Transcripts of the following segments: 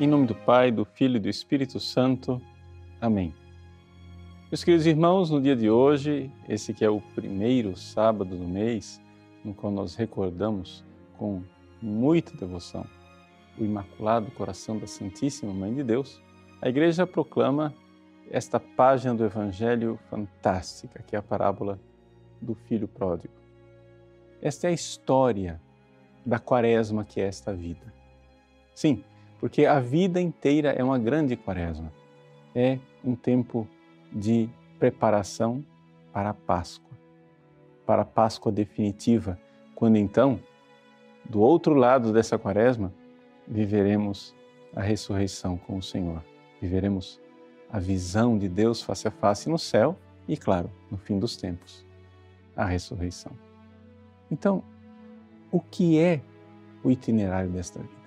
Em nome do Pai, do Filho e do Espírito Santo. Amém. Meus queridos irmãos, no dia de hoje, esse que é o primeiro sábado do mês, no qual nós recordamos com muita devoção o Imaculado Coração da Santíssima Mãe de Deus, a Igreja proclama esta página do Evangelho fantástica, que é a parábola do Filho Pródigo. Esta é a história da quaresma que é esta vida. Sim, porque a vida inteira é uma grande quaresma. É um tempo de preparação para a Páscoa, para a Páscoa definitiva, quando então, do outro lado dessa quaresma, viveremos a ressurreição com o Senhor. Viveremos a visão de Deus face a face no céu e, claro, no fim dos tempos, a ressurreição. Então, o que é o itinerário desta vida?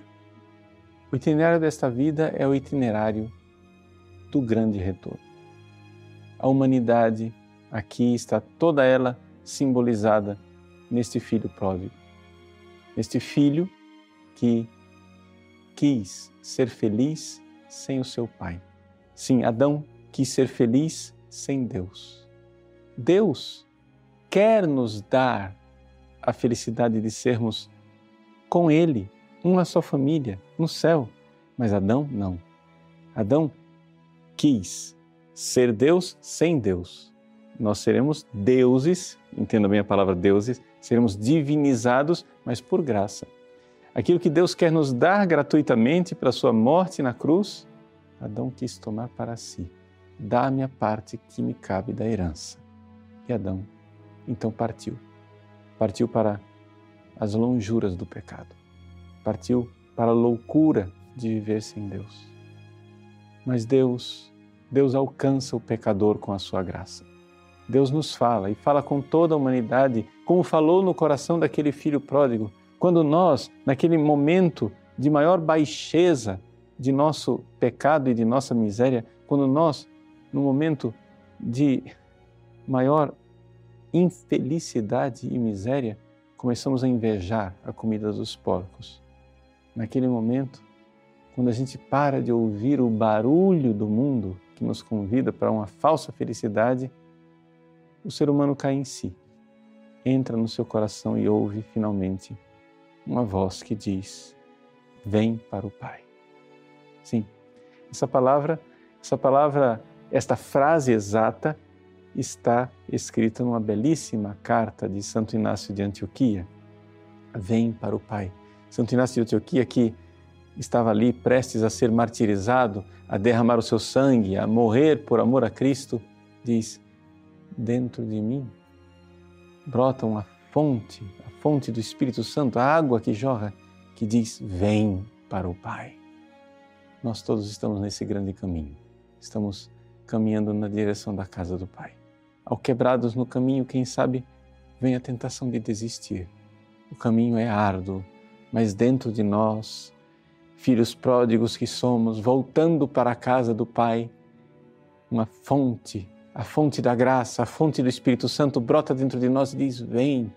O itinerário desta vida é o itinerário do grande retorno. A humanidade aqui está toda ela simbolizada neste filho pródigo. Este filho que quis ser feliz sem o seu pai. Sim, Adão quis ser feliz sem Deus. Deus quer nos dar a felicidade de sermos com Ele uma só família no céu. Mas Adão não. Adão quis ser Deus sem Deus. Nós seremos deuses, entenda bem a palavra deuses, seremos divinizados, mas por graça. Aquilo que Deus quer nos dar gratuitamente para sua morte na cruz, Adão quis tomar para si. Dá-me a parte que me cabe da herança. E Adão então partiu. Partiu para as lonjuras do pecado partiu para a loucura de viver sem Deus. Mas Deus, Deus alcança o pecador com a sua graça. Deus nos fala e fala com toda a humanidade, como falou no coração daquele filho pródigo, quando nós, naquele momento de maior baixeza de nosso pecado e de nossa miséria, quando nós, no momento de maior infelicidade e miséria, começamos a invejar a comida dos porcos naquele momento, quando a gente para de ouvir o barulho do mundo que nos convida para uma falsa felicidade, o ser humano cai em si, entra no seu coração e ouve finalmente uma voz que diz: Vem para o Pai. Sim, essa palavra, essa palavra, esta frase exata está escrita numa belíssima carta de Santo Inácio de Antioquia. Vem para o Pai. Santo Inácio de Antioquia, que estava ali prestes a ser martirizado, a derramar o seu sangue, a morrer por amor a Cristo, diz: Dentro de mim brota uma fonte, a fonte do Espírito Santo, a água que jorra, que diz: Vem para o Pai. Nós todos estamos nesse grande caminho. Estamos caminhando na direção da casa do Pai. Ao quebrados no caminho, quem sabe, vem a tentação de desistir. O caminho é árduo, mas dentro de nós, filhos pródigos que somos, voltando para a casa do Pai, uma fonte, a fonte da graça, a fonte do Espírito Santo brota dentro de nós e diz: Vem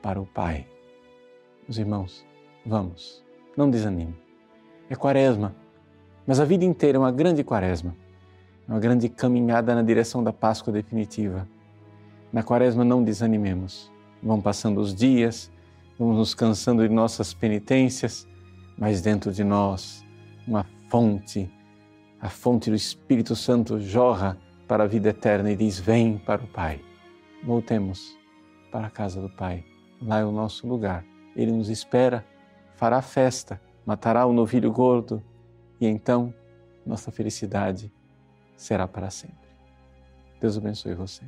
para o Pai. Meus irmãos, vamos, não desanime. É quaresma, mas a vida inteira é uma grande quaresma, uma grande caminhada na direção da Páscoa definitiva. Na quaresma não desanimemos. Vão passando os dias, vamos nos cansando de nossas penitências, mas dentro de nós uma fonte, a fonte do Espírito Santo jorra para a vida eterna e diz: Vem para o Pai. Voltemos para a casa do Pai. Lá é o nosso lugar. Ele nos espera, fará festa, matará o novilho gordo e então nossa felicidade será para sempre. Deus abençoe você.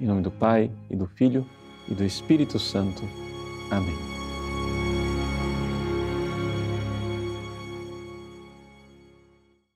Em nome do Pai e do Filho e do Espírito Santo. Amém.